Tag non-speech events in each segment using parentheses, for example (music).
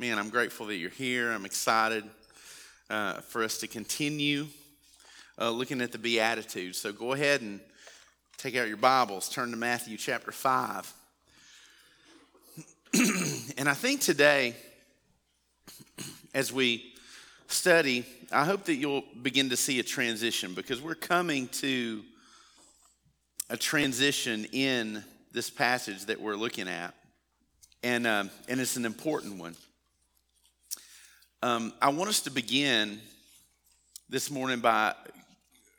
Man, I'm grateful that you're here. I'm excited uh, for us to continue uh, looking at the Beatitudes. So go ahead and take out your Bibles, turn to Matthew chapter 5. (clears throat) and I think today, as we study, I hope that you'll begin to see a transition because we're coming to a transition in this passage that we're looking at. And, um, and it's an important one. Um, I want us to begin this morning by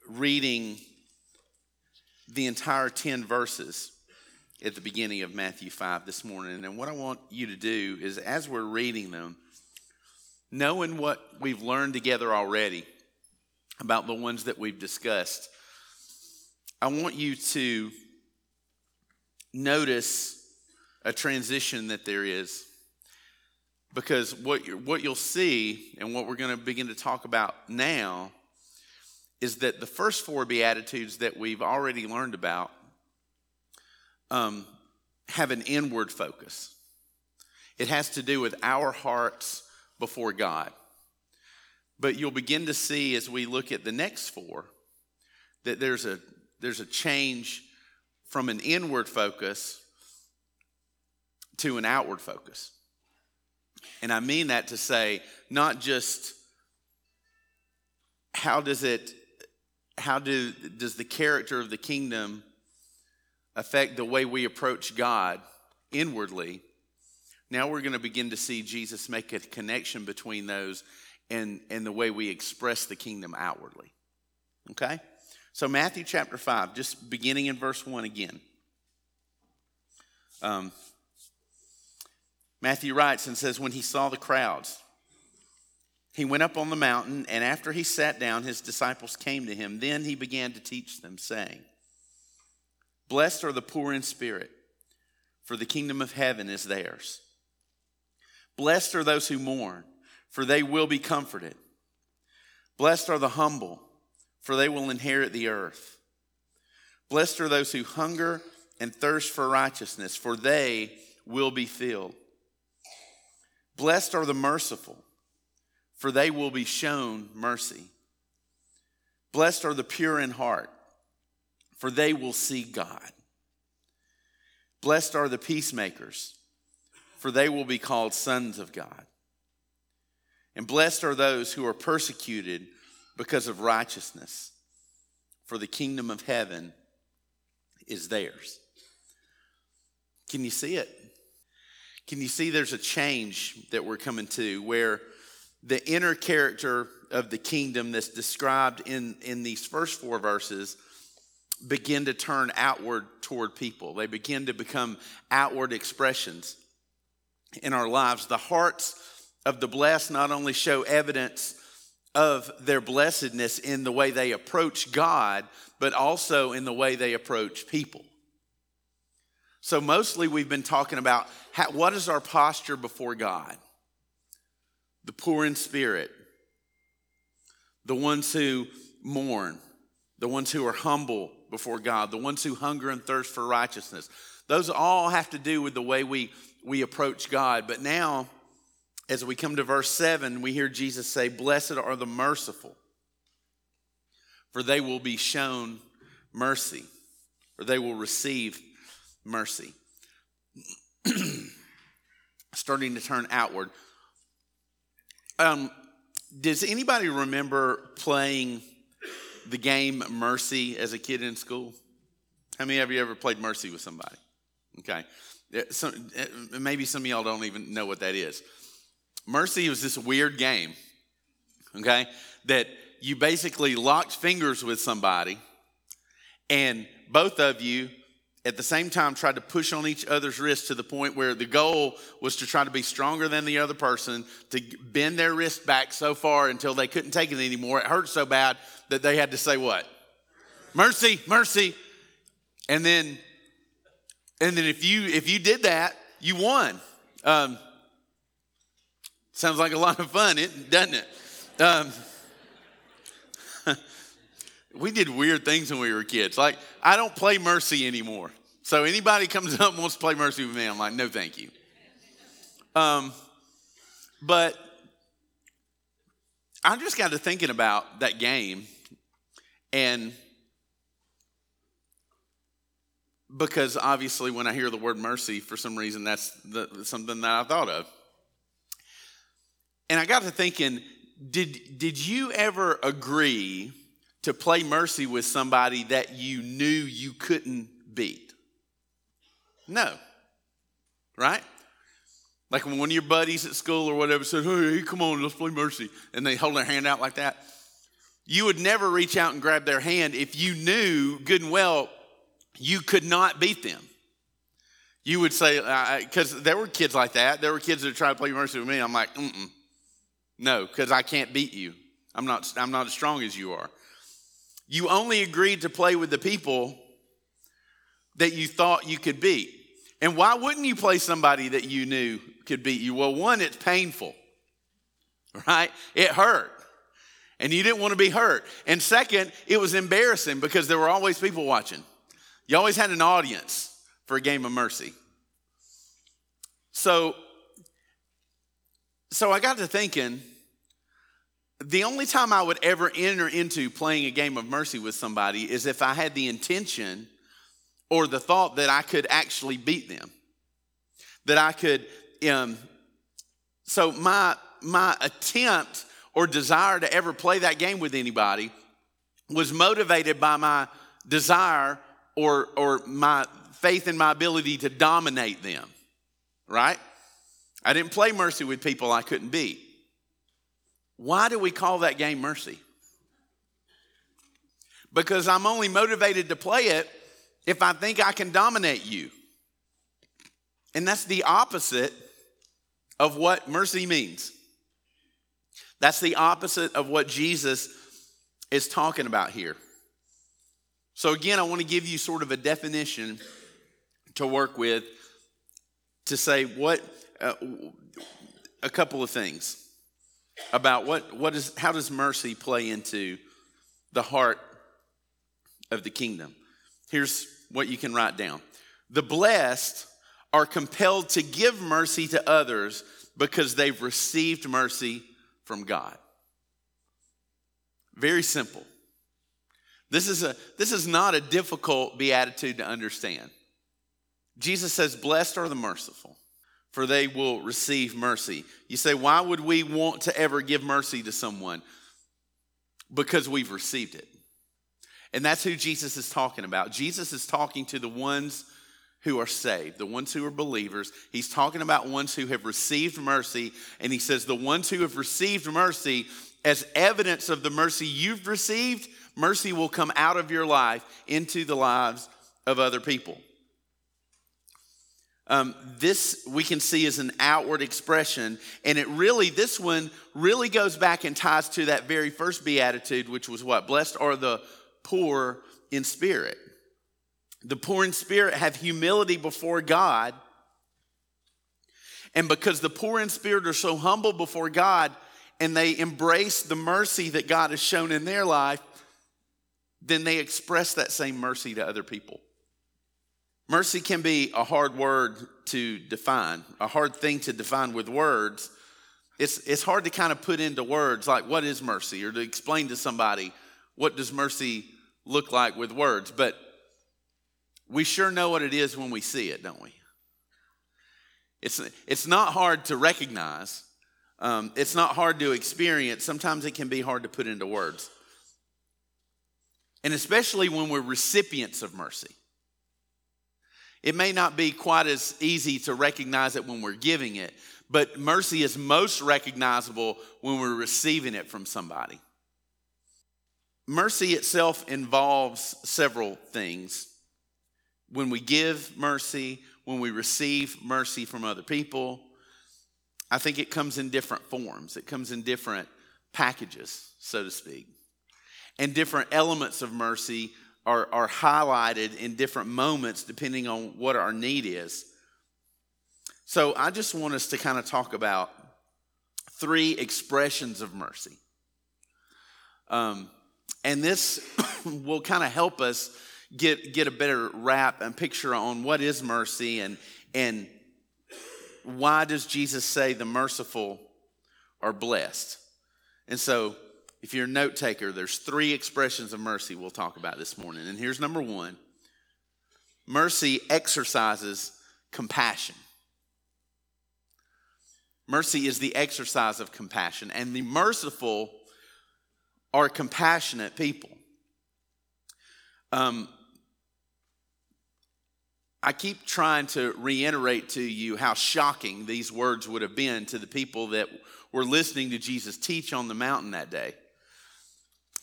reading the entire 10 verses at the beginning of Matthew 5 this morning. And what I want you to do is, as we're reading them, knowing what we've learned together already about the ones that we've discussed, I want you to notice a transition that there is because what, what you'll see, and what we're going to begin to talk about now, is that the first four Beatitudes that we've already learned about um, have an inward focus. It has to do with our hearts before God. But you'll begin to see as we look at the next four that there's a, there's a change from an inward focus to an outward focus. And I mean that to say, not just how does it, how do, does the character of the kingdom affect the way we approach God inwardly? Now we're going to begin to see Jesus make a connection between those and, and the way we express the kingdom outwardly. Okay? So, Matthew chapter 5, just beginning in verse 1 again. Um, Matthew writes and says, When he saw the crowds, he went up on the mountain, and after he sat down, his disciples came to him. Then he began to teach them, saying, Blessed are the poor in spirit, for the kingdom of heaven is theirs. Blessed are those who mourn, for they will be comforted. Blessed are the humble, for they will inherit the earth. Blessed are those who hunger and thirst for righteousness, for they will be filled. Blessed are the merciful, for they will be shown mercy. Blessed are the pure in heart, for they will see God. Blessed are the peacemakers, for they will be called sons of God. And blessed are those who are persecuted because of righteousness, for the kingdom of heaven is theirs. Can you see it? Can you see there's a change that we're coming to where the inner character of the kingdom that's described in, in these first four verses begin to turn outward toward people. They begin to become outward expressions in our lives. The hearts of the blessed not only show evidence of their blessedness in the way they approach God, but also in the way they approach people. So, mostly we've been talking about how, what is our posture before God? The poor in spirit, the ones who mourn, the ones who are humble before God, the ones who hunger and thirst for righteousness. Those all have to do with the way we, we approach God. But now, as we come to verse 7, we hear Jesus say, Blessed are the merciful, for they will be shown mercy, or they will receive mercy. (clears throat) Starting to turn outward. Um, does anybody remember playing the game Mercy as a kid in school? How many of you ever played Mercy with somebody? Okay. Some, maybe some of y'all don't even know what that is. Mercy was this weird game, okay, that you basically locked fingers with somebody, and both of you at the same time tried to push on each other's wrists to the point where the goal was to try to be stronger than the other person to bend their wrist back so far until they couldn't take it anymore. It hurt so bad that they had to say what? Mercy mercy. And then and then if you if you did that you won. Um, sounds like a lot of fun doesn't it? Um, (laughs) we did weird things when we were kids. Like, I don't play Mercy anymore. So anybody comes (laughs) up and wants to play Mercy with me, I'm like, no, thank you. Um, But I just got to thinking about that game and because obviously when I hear the word mercy, for some reason, that's the, something that I thought of. And I got to thinking, did, did you ever agree to play mercy with somebody that you knew you couldn't beat? No. Right? Like when one of your buddies at school or whatever said, hey, come on, let's play mercy, and they hold their hand out like that, you would never reach out and grab their hand if you knew good and well you could not beat them. You would say, because there were kids like that. There were kids that tried to play mercy with me. I'm like, mm no, because I can't beat you. I'm not, I'm not as strong as you are. You only agreed to play with the people that you thought you could beat. And why wouldn't you play somebody that you knew could beat you? Well, one, it's painful, right? It hurt. And you didn't want to be hurt. And second, it was embarrassing because there were always people watching. You always had an audience for a game of mercy. So, so I got to thinking the only time I would ever enter into playing a game of mercy with somebody is if I had the intention or the thought that I could actually beat them. That I could, um, so my, my attempt or desire to ever play that game with anybody was motivated by my desire or, or my faith in my ability to dominate them, right? I didn't play mercy with people I couldn't beat. Why do we call that game mercy? Because I'm only motivated to play it if I think I can dominate you. And that's the opposite of what mercy means. That's the opposite of what Jesus is talking about here. So, again, I want to give you sort of a definition to work with to say what uh, a couple of things about what, what is, how does mercy play into the heart of the kingdom. Here's what you can write down The blessed are compelled to give mercy to others because they've received mercy from God. Very simple. This is, a, this is not a difficult beatitude to understand. Jesus says, Blessed are the merciful, for they will receive mercy. You say, Why would we want to ever give mercy to someone? Because we've received it. And that's who Jesus is talking about. Jesus is talking to the ones who are saved, the ones who are believers. He's talking about ones who have received mercy. And he says, the ones who have received mercy, as evidence of the mercy you've received, mercy will come out of your life into the lives of other people. Um, this we can see as an outward expression, and it really, this one really goes back and ties to that very first beatitude, which was what? Blessed are the poor in spirit. The poor in spirit have humility before God. And because the poor in spirit are so humble before God and they embrace the mercy that God has shown in their life, then they express that same mercy to other people. Mercy can be a hard word to define, a hard thing to define with words. It's, it's hard to kind of put into words like what is mercy or to explain to somebody what does mercy look like with words, but we sure know what it is when we see it, don't we? It's, it's not hard to recognize. Um, it's not hard to experience. Sometimes it can be hard to put into words. And especially when we're recipients of mercy. It may not be quite as easy to recognize it when we're giving it, but mercy is most recognizable when we're receiving it from somebody. Mercy itself involves several things. When we give mercy, when we receive mercy from other people, I think it comes in different forms. It comes in different packages, so to speak. And different elements of mercy are, are highlighted in different moments depending on what our need is. So I just want us to kind of talk about three expressions of mercy. Um, and this (coughs) will kind of help us get, get a better wrap and picture on what is mercy and, and why does Jesus say the merciful are blessed. And so, if you're a note taker, there's three expressions of mercy we'll talk about this morning. And here's number one mercy exercises compassion. Mercy is the exercise of compassion, and the merciful are compassionate people. Um, I keep trying to reiterate to you how shocking these words would have been to the people that were listening to Jesus teach on the mountain that day.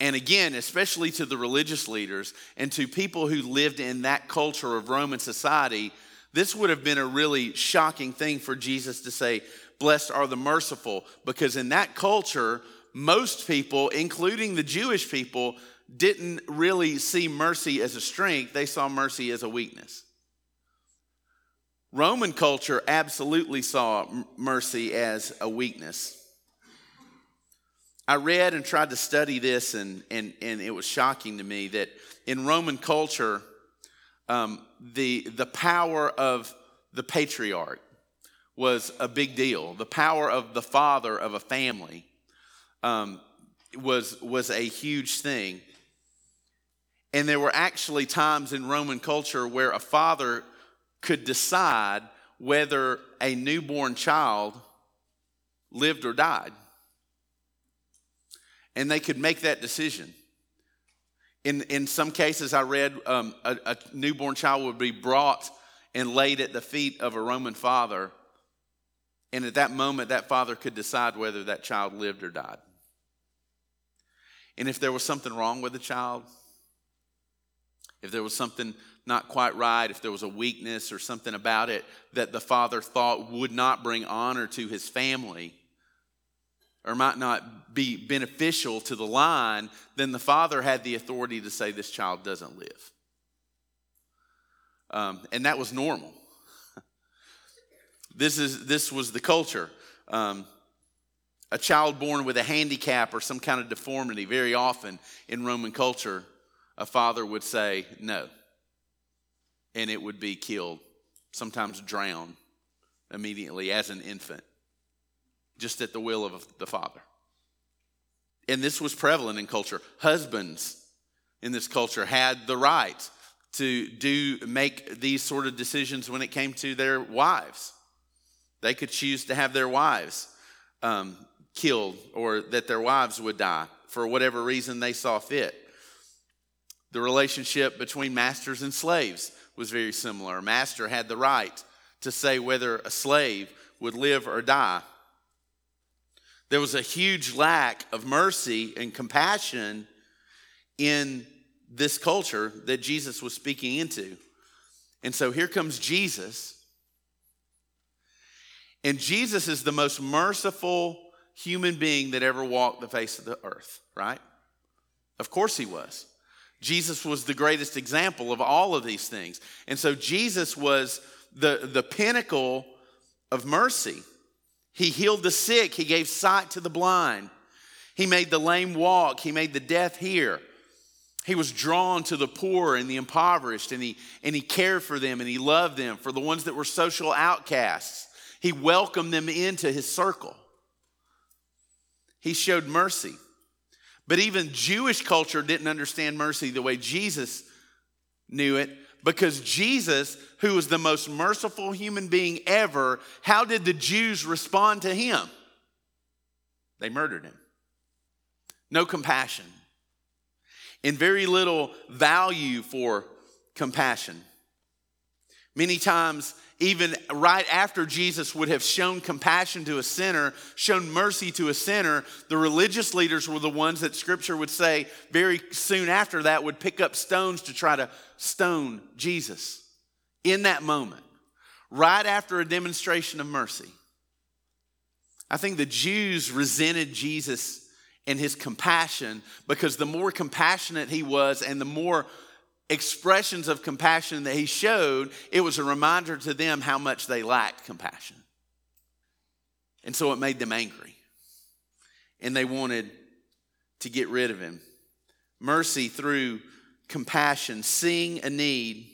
And again, especially to the religious leaders and to people who lived in that culture of Roman society, this would have been a really shocking thing for Jesus to say, Blessed are the merciful, because in that culture, most people, including the Jewish people, didn't really see mercy as a strength, they saw mercy as a weakness. Roman culture absolutely saw mercy as a weakness. I read and tried to study this, and, and, and it was shocking to me that in Roman culture, um, the, the power of the patriarch was a big deal. The power of the father of a family um, was, was a huge thing. And there were actually times in Roman culture where a father could decide whether a newborn child lived or died. And they could make that decision. In, in some cases, I read um, a, a newborn child would be brought and laid at the feet of a Roman father. And at that moment, that father could decide whether that child lived or died. And if there was something wrong with the child, if there was something not quite right, if there was a weakness or something about it that the father thought would not bring honor to his family or might not be beneficial to the line, then the father had the authority to say, This child doesn't live. Um, and that was normal. this, is, this was the culture. Um, a child born with a handicap or some kind of deformity, very often in Roman culture, a father would say, No and it would be killed, sometimes drowned immediately as an infant, just at the will of the father. And this was prevalent in culture. Husbands in this culture had the right to do make these sort of decisions when it came to their wives. They could choose to have their wives um, killed or that their wives would die for whatever reason they saw fit. The relationship between masters and slaves was very similar. A master had the right to say whether a slave would live or die. There was a huge lack of mercy and compassion in this culture that Jesus was speaking into. And so here comes Jesus. And Jesus is the most merciful human being that ever walked the face of the earth, right? Of course he was. Jesus was the greatest example of all of these things. And so Jesus was the, the pinnacle of mercy. He healed the sick, he gave sight to the blind, he made the lame walk, he made the deaf hear. He was drawn to the poor and the impoverished, and he, and he cared for them and he loved them, for the ones that were social outcasts. He welcomed them into his circle. He showed mercy. But even Jewish culture didn't understand mercy the way Jesus knew it because Jesus, who was the most merciful human being ever, how did the Jews respond to him? They murdered him. No compassion. And very little value for compassion. Many times, even right after Jesus would have shown compassion to a sinner, shown mercy to a sinner, the religious leaders were the ones that scripture would say very soon after that would pick up stones to try to stone Jesus in that moment, right after a demonstration of mercy. I think the Jews resented Jesus and his compassion because the more compassionate he was and the more expressions of compassion that he showed, it was a reminder to them how much they lacked compassion. And so it made them angry. And they wanted to get rid of him. Mercy through compassion, seeing a need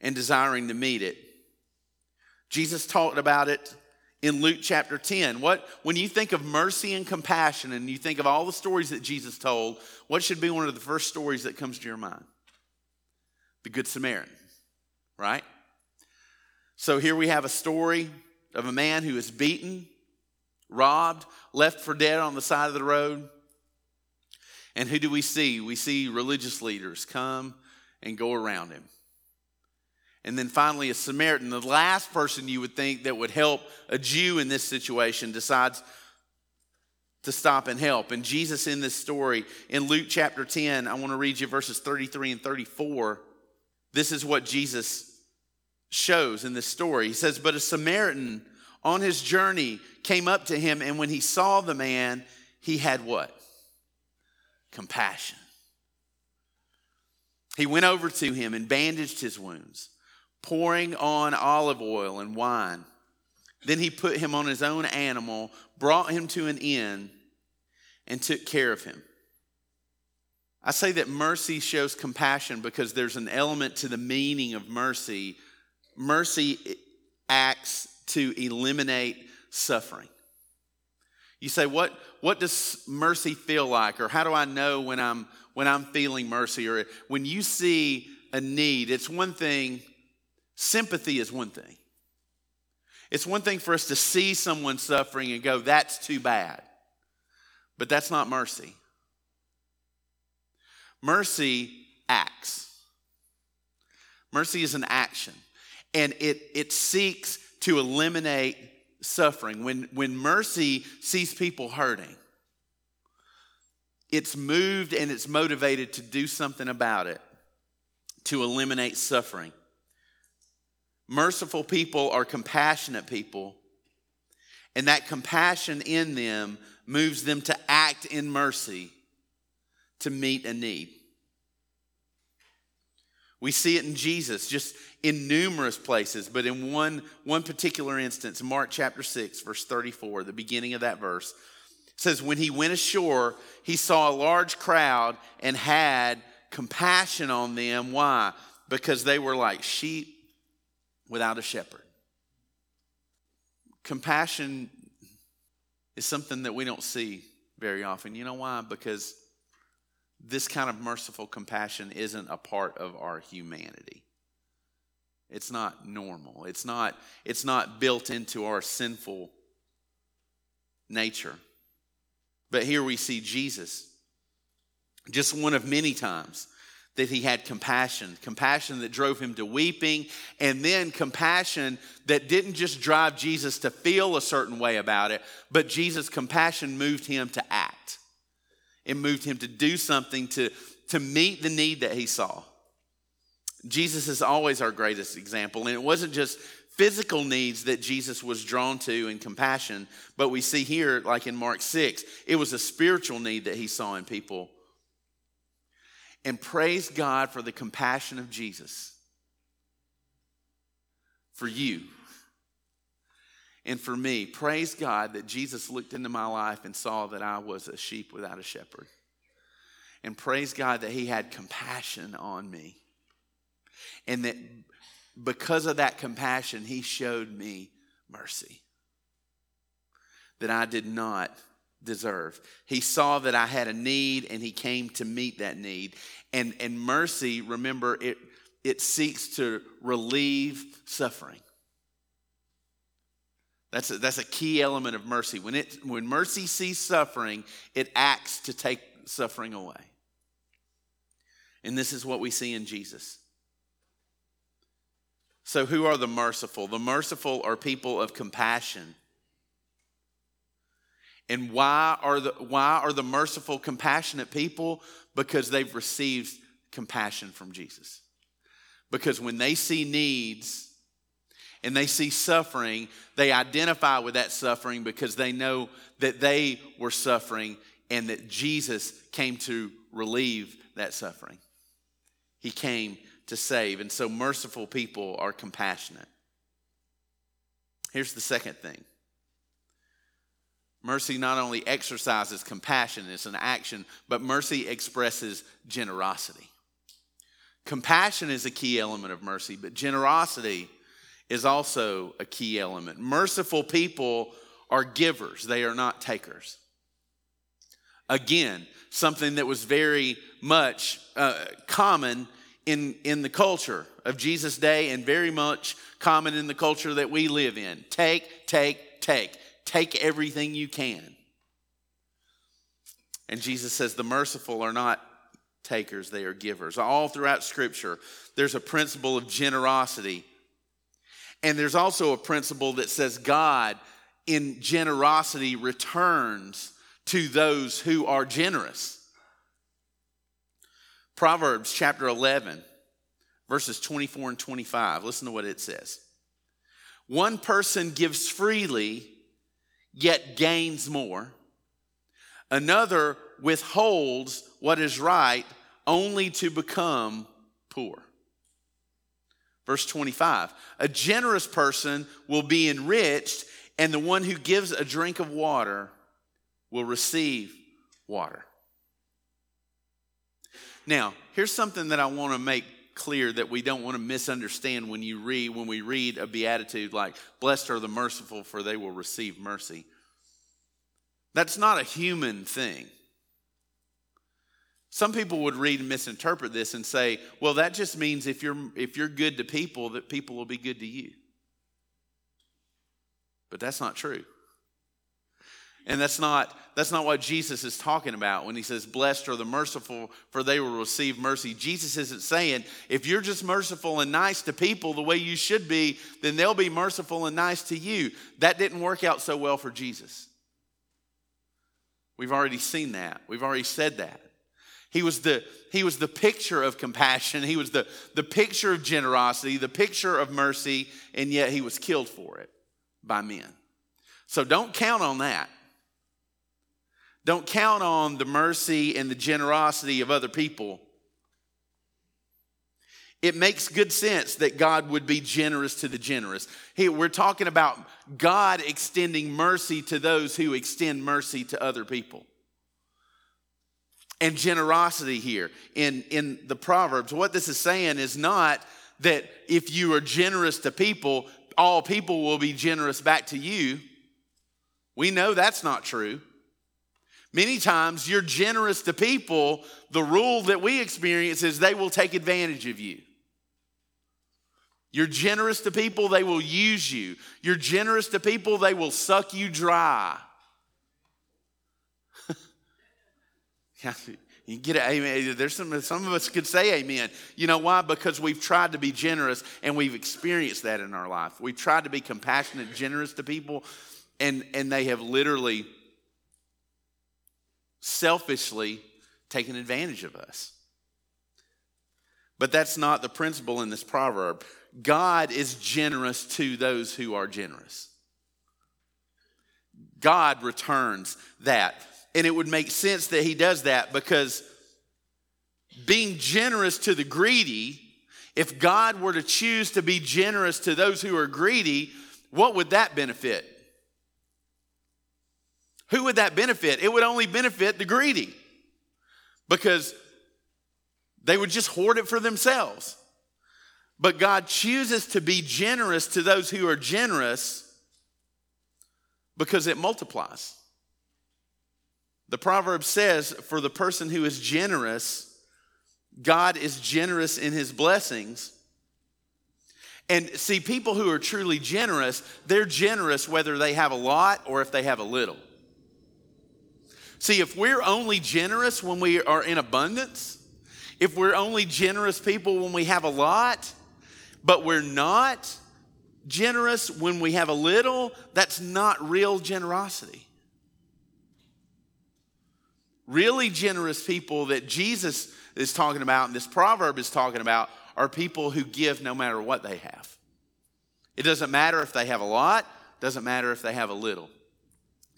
and desiring to meet it. Jesus talked about it in Luke chapter 10. What when you think of mercy and compassion and you think of all the stories that Jesus told, what should be one of the first stories that comes to your mind? The Good Samaritan, right? So here we have a story of a man who is beaten, robbed, left for dead on the side of the road. And who do we see? We see religious leaders come and go around him. And then finally, a Samaritan, the last person you would think that would help a Jew in this situation, decides to stop and help. And Jesus, in this story, in Luke chapter 10, I want to read you verses 33 and 34. This is what Jesus shows in this story. He says, But a Samaritan on his journey came up to him, and when he saw the man, he had what? Compassion. He went over to him and bandaged his wounds, pouring on olive oil and wine. Then he put him on his own animal, brought him to an inn, and took care of him. I say that mercy shows compassion because there's an element to the meaning of mercy. Mercy acts to eliminate suffering. You say, what, what does mercy feel like? Or how do I know when I'm, when I'm feeling mercy? Or when you see a need, it's one thing, sympathy is one thing. It's one thing for us to see someone suffering and go, that's too bad. But that's not mercy. Mercy acts. Mercy is an action, and it, it seeks to eliminate suffering. When, when mercy sees people hurting, it's moved and it's motivated to do something about it, to eliminate suffering. Merciful people are compassionate people, and that compassion in them moves them to act in mercy to meet a need. We see it in Jesus, just in numerous places, but in one, one particular instance, Mark chapter 6, verse 34, the beginning of that verse, says, When he went ashore, he saw a large crowd and had compassion on them. Why? Because they were like sheep without a shepherd. Compassion is something that we don't see very often. You know why? Because this kind of merciful compassion isn't a part of our humanity. It's not normal. It's not, it's not built into our sinful nature. But here we see Jesus, just one of many times that he had compassion, compassion that drove him to weeping, and then compassion that didn't just drive Jesus to feel a certain way about it, but Jesus' compassion moved him to act. It moved him to do something to, to meet the need that he saw. Jesus is always our greatest example. And it wasn't just physical needs that Jesus was drawn to in compassion, but we see here, like in Mark 6, it was a spiritual need that he saw in people. And praise God for the compassion of Jesus for you and for me. Praise God that Jesus looked into my life and saw that I was a sheep without a shepherd. And praise God that He had compassion on me. And that because of that compassion, He showed me mercy that I did not deserve. He saw that I had a need and He came to meet that need. And, and mercy, remember, it, it seeks to relieve suffering. That's a, that's a key element of mercy. When, it, when mercy sees suffering, it acts to take suffering away. And this is what we see in Jesus. So, who are the merciful? The merciful are people of compassion. And why are the, why are the merciful, compassionate people? Because they've received compassion from Jesus. Because when they see needs, and they see suffering, they identify with that suffering because they know that they were suffering and that Jesus came to relieve that suffering. He came to save. And so merciful people are compassionate. Here's the second thing mercy not only exercises compassion, it's an action, but mercy expresses generosity. Compassion is a key element of mercy, but generosity is also a key element. Merciful people are givers, they are not takers. Again, something that was very much uh, common in, in the culture of Jesus' day and very much common in the culture that we live in. Take, take, take. Take everything you can. And Jesus says the merciful are not takers, they are givers. All throughout Scripture, there's a principle of generosity. And there's also a principle that says God, in generosity, returns to those who are generous. Proverbs chapter 11, verses 24 and 25. Listen to what it says. One person gives freely, yet gains more. Another withholds what is right only to become poor. Verse 25 A generous person will be enriched, and the one who gives a drink of water will receive water. Now, here's something that I want to make clear that we don't want to misunderstand when you read when we read a beatitude like blessed are the merciful for they will receive mercy. That's not a human thing. Some people would read and misinterpret this and say, well, that just means if you're, if you're good to people, that people will be good to you. But that's not true. And that's not, that's not what Jesus is talking about when he says, Blessed are the merciful, for they will receive mercy. Jesus isn't saying, if you're just merciful and nice to people the way you should be, then they'll be merciful and nice to you. That didn't work out so well for Jesus. We've already seen that. We've already said that. He was the, he was the picture of compassion. He was the, the picture of generosity, the picture of mercy, and yet he was killed for it by men. So don't count on that. Don't count on the mercy and the generosity of other people. It makes good sense that God would be generous to the generous. Here, we're talking about God extending mercy to those who extend mercy to other people. And generosity here in, in the Proverbs, what this is saying is not that if you are generous to people, all people will be generous back to you. We know that's not true. Many times you're generous to people, the rule that we experience is they will take advantage of you. You're generous to people, they will use you. You're generous to people, they will suck you dry. (laughs) you get it, amen. There's some, some of us could say amen. You know why? Because we've tried to be generous and we've experienced that in our life. We've tried to be compassionate, generous to people, and, and they have literally selfishly taken advantage of us. But that's not the principle in this proverb. God is generous to those who are generous. God returns that. And it would make sense that he does that because being generous to the greedy, if God were to choose to be generous to those who are greedy, what would that benefit? Who would that benefit? It would only benefit the greedy because they would just hoard it for themselves. But God chooses to be generous to those who are generous because it multiplies. The proverb says, for the person who is generous, God is generous in his blessings. And see, people who are truly generous, they're generous whether they have a lot or if they have a little. See, if we're only generous when we are in abundance, if we're only generous people when we have a lot, but we're not generous when we have a little, that's not real generosity. Really generous people that Jesus is talking about and this proverb is talking about are people who give no matter what they have. It doesn't matter if they have a lot, doesn't matter if they have a little.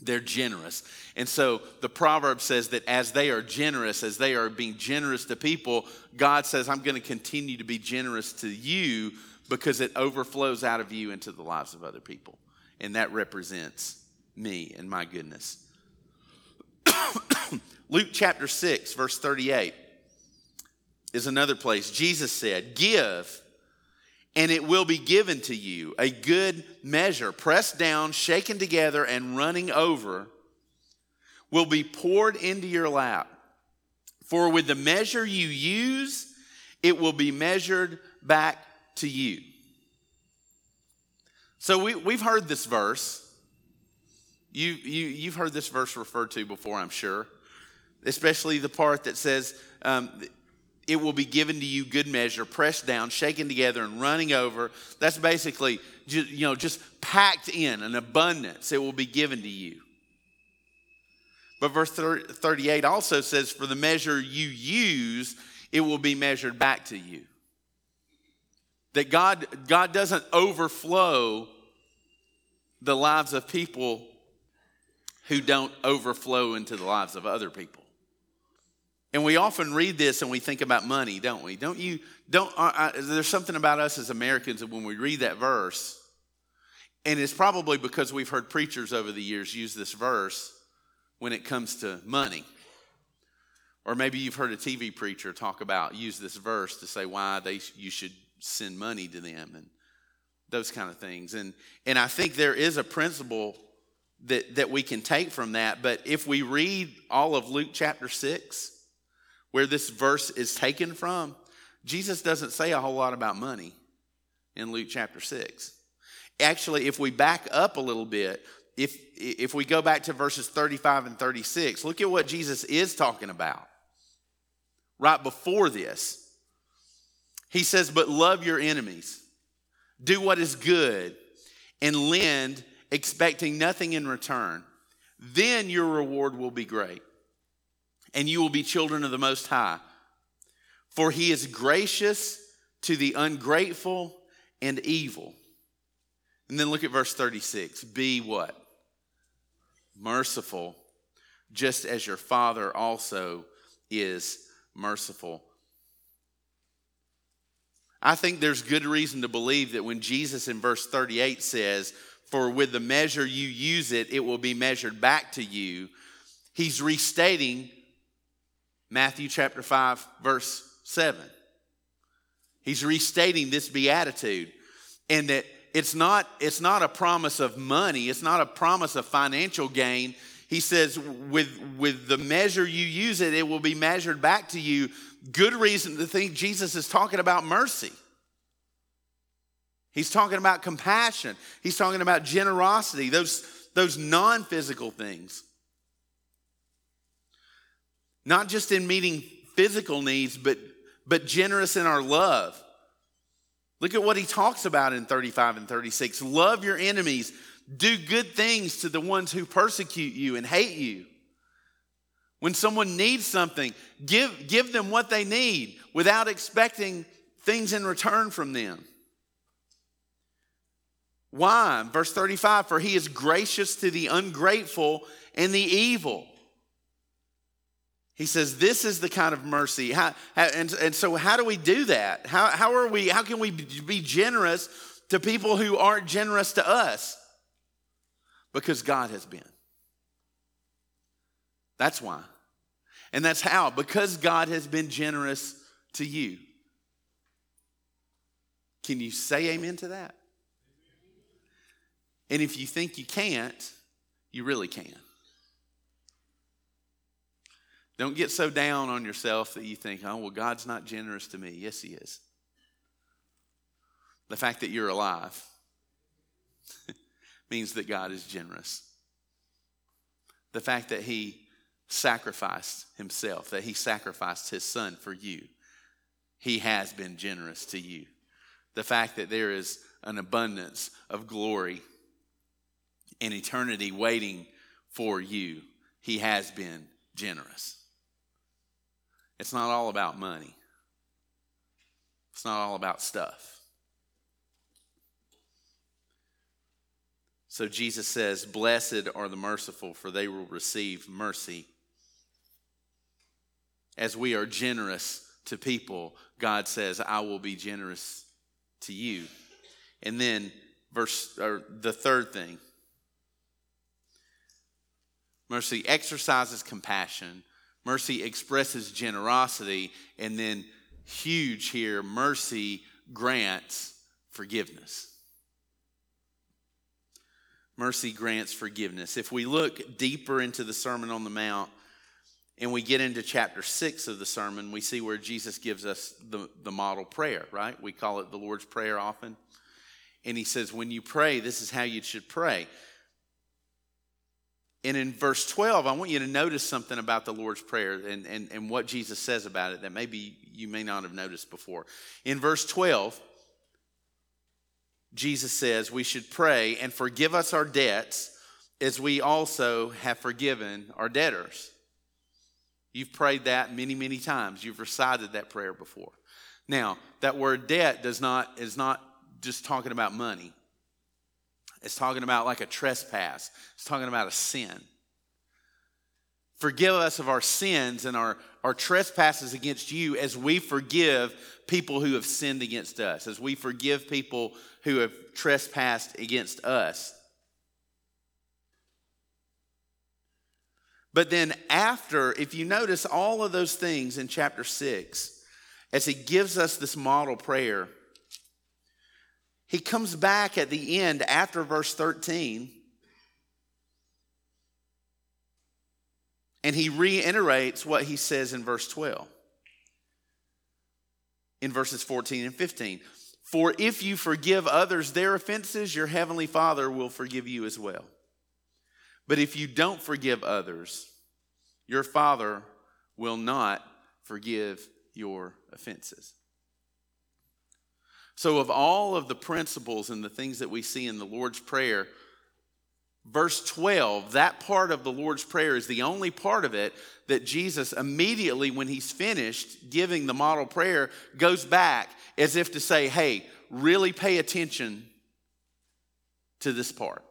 They're generous. And so the proverb says that as they are generous, as they are being generous to people, God says, I'm going to continue to be generous to you because it overflows out of you into the lives of other people. And that represents me and my goodness. (coughs) Luke chapter 6, verse 38 is another place. Jesus said, Give, and it will be given to you a good measure, pressed down, shaken together, and running over, will be poured into your lap. For with the measure you use, it will be measured back to you. So we, we've heard this verse. You, you, you've heard this verse referred to before, I'm sure, especially the part that says, um, it will be given to you good measure, pressed down, shaken together, and running over. That's basically, you know, just packed in an abundance. It will be given to you. But verse 38 also says, For the measure you use, it will be measured back to you. That God, God doesn't overflow the lives of people who don't overflow into the lives of other people. And we often read this and we think about money, don't we? Don't you? Don't. Uh, uh, there's something about us as Americans that when we read that verse, and it's probably because we've heard preachers over the years use this verse when it comes to money. Or maybe you've heard a TV preacher talk about use this verse to say why they you should send money to them and those kind of things. And and I think there is a principle that that we can take from that. But if we read all of Luke chapter six, where this verse is taken from, Jesus doesn't say a whole lot about money in Luke chapter 6. Actually, if we back up a little bit, if, if we go back to verses 35 and 36, look at what Jesus is talking about right before this. He says, But love your enemies, do what is good, and lend, expecting nothing in return. Then your reward will be great and you will be children of the Most High. For he is gracious to the ungrateful and evil. And then look at verse 36. Be what? Merciful, just as your Father also is merciful. I think there's good reason to believe that when Jesus in verse 38 says, For with the measure you use it, it will be measured back to you, he's restating Matthew chapter 5, verse 7. He's restating this beatitude and that it's not, it's not a promise of money, it's not a promise of financial gain. He says, with, with the measure you use it, it will be measured back to you. Good reason to think Jesus is talking about mercy. He's talking about compassion. He's talking about generosity, those, those non physical things. Not just in meeting physical needs, but, but generous in our love. Look at what he talks about in 35 and 36. Love your enemies, do good things to the ones who persecute you and hate you. When someone needs something, give, give them what they need without expecting things in return from them. Why? Verse 35 For he is gracious to the ungrateful and the evil. He says, This is the kind of mercy. How, and, and so, how do we do that? How, how, are we, how can we be generous to people who aren't generous to us? Because God has been. That's why. And that's how, because God has been generous to you. Can you say amen to that? And if you think you can't, you really can. Don't get so down on yourself that you think, oh, well, God's not generous to me. Yes, He is. The fact that you're alive (laughs) means that God is generous. The fact that He sacrificed Himself, that He sacrificed His Son for you, He has been generous to you. The fact that there is an abundance of glory and eternity waiting for you, He has been generous. It's not all about money, it's not all about stuff. So Jesus says, Blessed are the merciful, for they will receive mercy. As we are generous to people, God says, I will be generous to you. And then, verse, or the third thing mercy exercises compassion Mercy expresses generosity, and then huge here, mercy grants forgiveness. Mercy grants forgiveness. If we look deeper into the Sermon on the Mount and we get into chapter six of the sermon, we see where Jesus gives us the, the model prayer, right? We call it the Lord's Prayer often. And he says, when you pray, this is how you should pray. And in verse 12, I want you to notice something about the Lord's Prayer and, and, and what Jesus says about it that maybe you may not have noticed before. In verse 12, Jesus says we should pray and forgive us our debts as we also have forgiven our debtors. You've prayed that many, many times. You've recited that prayer before. Now, that word debt does not is not just talking about money. It's talking about like a trespass. It's talking about a sin. Forgive us of our sins and our, our trespasses against you as we forgive people who have sinned against us, as we forgive people who have trespassed against us. But then, after, if you notice all of those things in chapter 6, as he gives us this model prayer, he comes back at the end after verse 13 and he reiterates what he says in verse 12, in verses 14 and 15. For if you forgive others their offenses, your heavenly Father will forgive you as well. But if you don't forgive others, your Father will not forgive your offenses. So, of all of the principles and the things that we see in the Lord's Prayer, verse 12, that part of the Lord's Prayer is the only part of it that Jesus immediately, when he's finished giving the model prayer, goes back as if to say, hey, really pay attention to this part.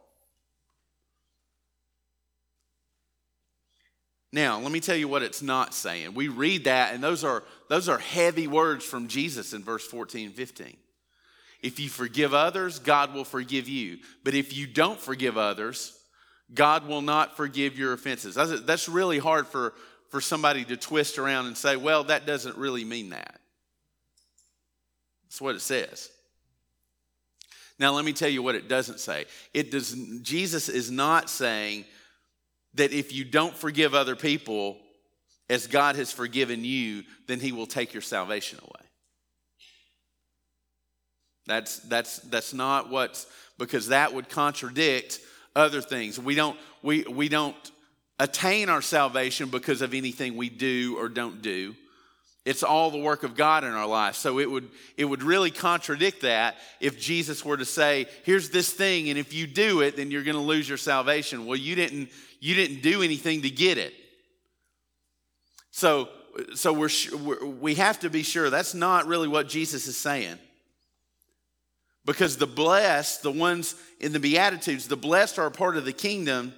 Now, let me tell you what it's not saying. We read that, and those are, those are heavy words from Jesus in verse 14 and 15. If you forgive others, God will forgive you. But if you don't forgive others, God will not forgive your offenses. That's really hard for, for somebody to twist around and say, well, that doesn't really mean that. That's what it says. Now, let me tell you what it doesn't say. It does, Jesus is not saying that if you don't forgive other people as God has forgiven you, then he will take your salvation away. That's, that's, that's not what's, because that would contradict other things. We don't, we, we don't attain our salvation because of anything we do or don't do. It's all the work of God in our life. So it would, it would really contradict that if Jesus were to say, here's this thing, and if you do it, then you're going to lose your salvation. Well, you didn't, you didn't do anything to get it. So, so we're, we have to be sure that's not really what Jesus is saying. Because the blessed, the ones in the Beatitudes, the blessed are a part of the kingdom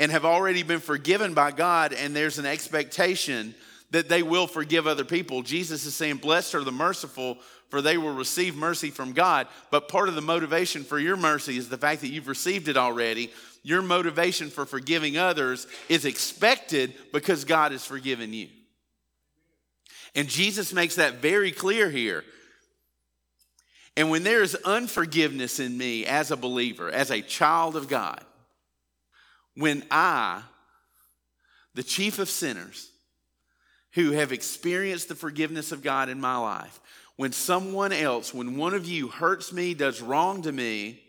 and have already been forgiven by God, and there's an expectation that they will forgive other people. Jesus is saying, Blessed are the merciful, for they will receive mercy from God. But part of the motivation for your mercy is the fact that you've received it already. Your motivation for forgiving others is expected because God has forgiven you. And Jesus makes that very clear here. And when there is unforgiveness in me as a believer, as a child of God, when I, the chief of sinners, who have experienced the forgiveness of God in my life, when someone else, when one of you hurts me, does wrong to me,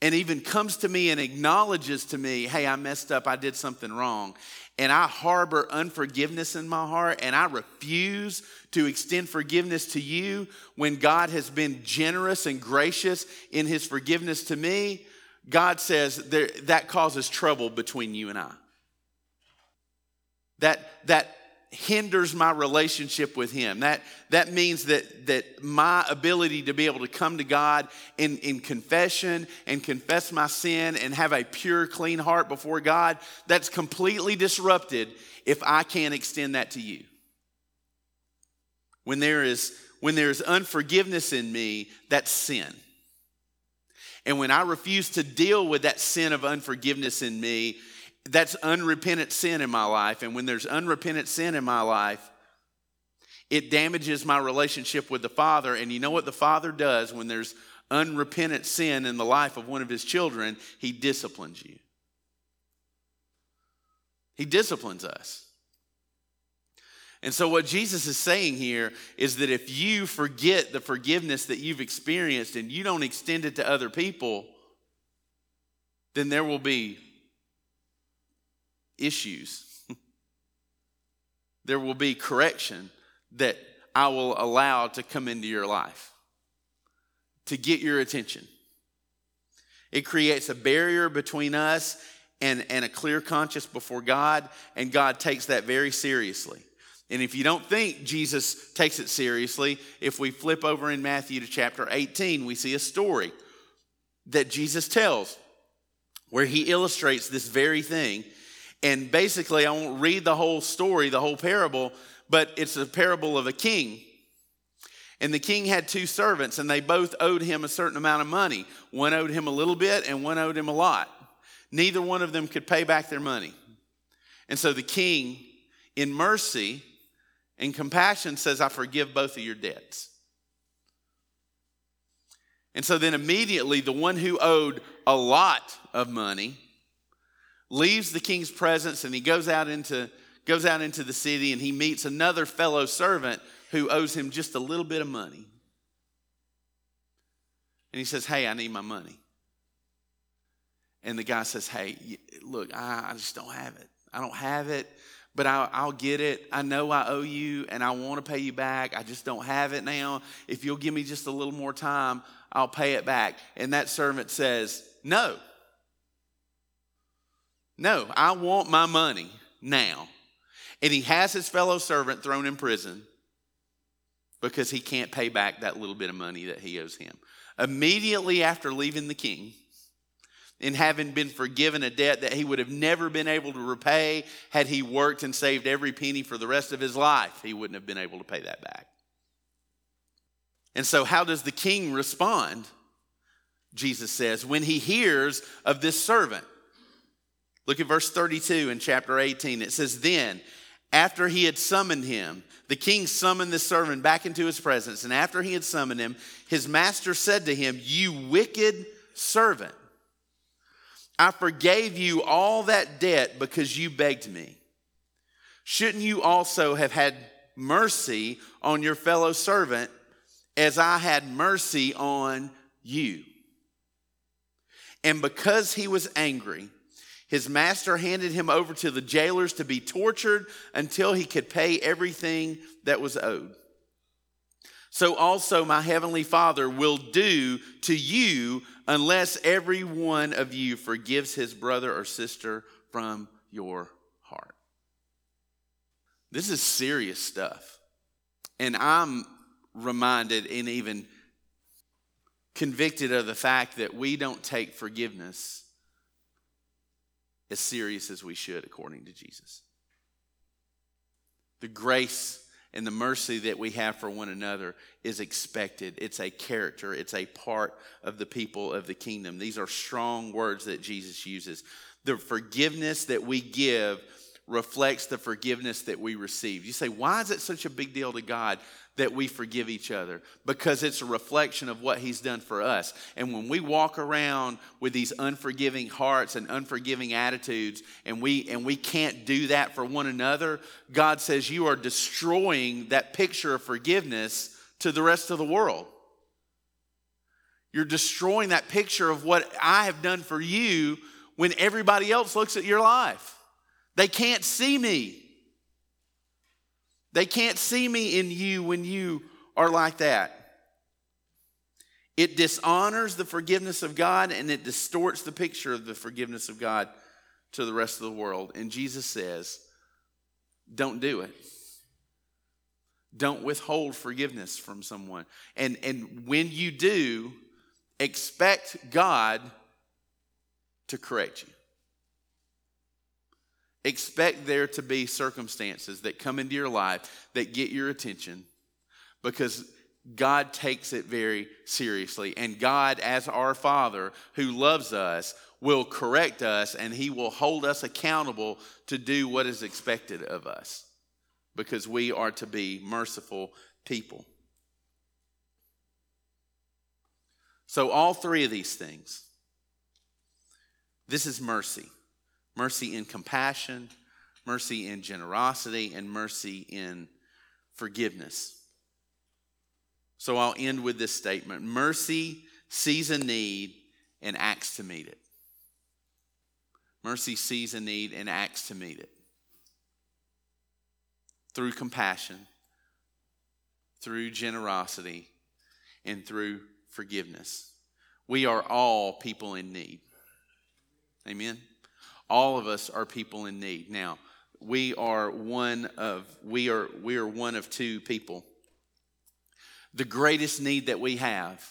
and even comes to me and acknowledges to me, hey, I messed up, I did something wrong, and I harbor unforgiveness in my heart, and I refuse to extend forgiveness to you when God has been generous and gracious in his forgiveness to me, God says that causes trouble between you and I. That, that hinders my relationship with him. That that means that that my ability to be able to come to god in, in confession and confess my sin and have a pure clean heart before god that's completely disrupted if i can't extend that to you. When there is when there is unforgiveness in me that's sin. And when i refuse to deal with that sin of unforgiveness in me that's unrepentant sin in my life. And when there's unrepentant sin in my life, It damages my relationship with the Father. And you know what the Father does when there's unrepentant sin in the life of one of his children? He disciplines you. He disciplines us. And so, what Jesus is saying here is that if you forget the forgiveness that you've experienced and you don't extend it to other people, then there will be issues. (laughs) there will be correction that I will allow to come into your life to get your attention. It creates a barrier between us and, and a clear conscience before God, and God takes that very seriously. And if you don't think Jesus takes it seriously, if we flip over in Matthew to chapter 18, we see a story that Jesus tells where he illustrates this very thing. And basically, I won't read the whole story, the whole parable, but it's a parable of a king. And the king had two servants, and they both owed him a certain amount of money. One owed him a little bit, and one owed him a lot. Neither one of them could pay back their money. And so the king, in mercy, and compassion says, I forgive both of your debts. And so then immediately the one who owed a lot of money leaves the king's presence and he goes out into goes out into the city and he meets another fellow servant who owes him just a little bit of money. And he says, Hey, I need my money. And the guy says, Hey, look, I, I just don't have it. I don't have it but I'll, I'll, get it. I know I owe you and I want to pay you back. I just don't have it now. If you'll give me just a little more time, I'll pay it back. And that servant says, No. No, I want my money now. And he has his fellow servant thrown in prison because he can't pay back that little bit of money that he owes him. Immediately after leaving the king, and having been forgiven a debt that he would have never been able to repay had he worked and saved every penny for the rest of his life. He wouldn't have been able to pay that back. And so, how does the king respond? Jesus says, when he hears of this servant. Look at verse 32 in chapter 18. It says, Then, after he had summoned him, the king summoned the servant back into his presence. And after he had summoned him, his master said to him, You wicked servant. I forgave you all that debt because you begged me. Shouldn't you also have had mercy on your fellow servant as I had mercy on you? And because he was angry, his master handed him over to the jailers to be tortured until he could pay everything that was owed. So also my heavenly Father will do to you unless every one of you forgives his brother or sister from your heart. This is serious stuff. And I'm reminded and even convicted of the fact that we don't take forgiveness as serious as we should, according to Jesus. The grace and the mercy that we have for one another is expected. It's a character, it's a part of the people of the kingdom. These are strong words that Jesus uses. The forgiveness that we give reflects the forgiveness that we receive. You say, why is it such a big deal to God that we forgive each other? Because it's a reflection of what He's done for us. And when we walk around with these unforgiving hearts and unforgiving attitudes, and we and we can't do that for one another, God says you are destroying that picture of forgiveness to the rest of the world. You're destroying that picture of what I have done for you when everybody else looks at your life. They can't see me. They can't see me in you when you are like that. It dishonors the forgiveness of God and it distorts the picture of the forgiveness of God to the rest of the world. And Jesus says, don't do it. Don't withhold forgiveness from someone. And, and when you do, expect God to correct you. Expect there to be circumstances that come into your life that get your attention because God takes it very seriously. And God, as our Father who loves us, will correct us and He will hold us accountable to do what is expected of us because we are to be merciful people. So, all three of these things this is mercy mercy in compassion, mercy in generosity, and mercy in forgiveness. So I'll end with this statement Mercy sees a need and acts to meet it. Mercy sees a need and acts to meet it through compassion, through generosity, and through forgiveness. We are all people in need. Amen. All of us are people in need. Now, we are one of we are we are one of two people. The greatest need that we have,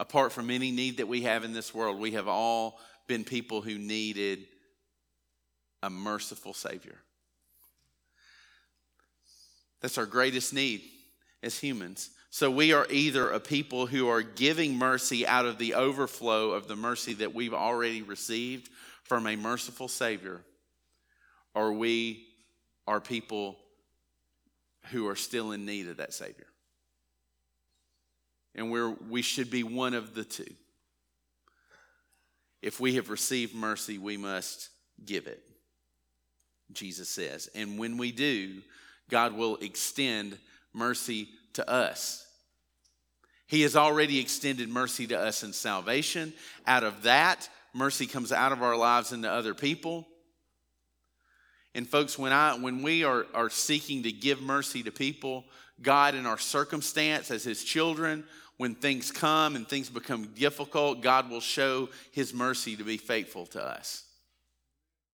apart from any need that we have in this world, we have all been people who needed a merciful Savior. That's our greatest need as humans. So we are either a people who are giving mercy out of the overflow of the mercy that we've already received from a merciful Savior, or we are people who are still in need of that Savior. And we're, we should be one of the two. If we have received mercy, we must give it, Jesus says. And when we do, God will extend mercy to us. He has already extended mercy to us in salvation. Out of that, mercy comes out of our lives into other people. And folks, when I when we are, are seeking to give mercy to people, God in our circumstance as his children, when things come and things become difficult, God will show his mercy to be faithful to us.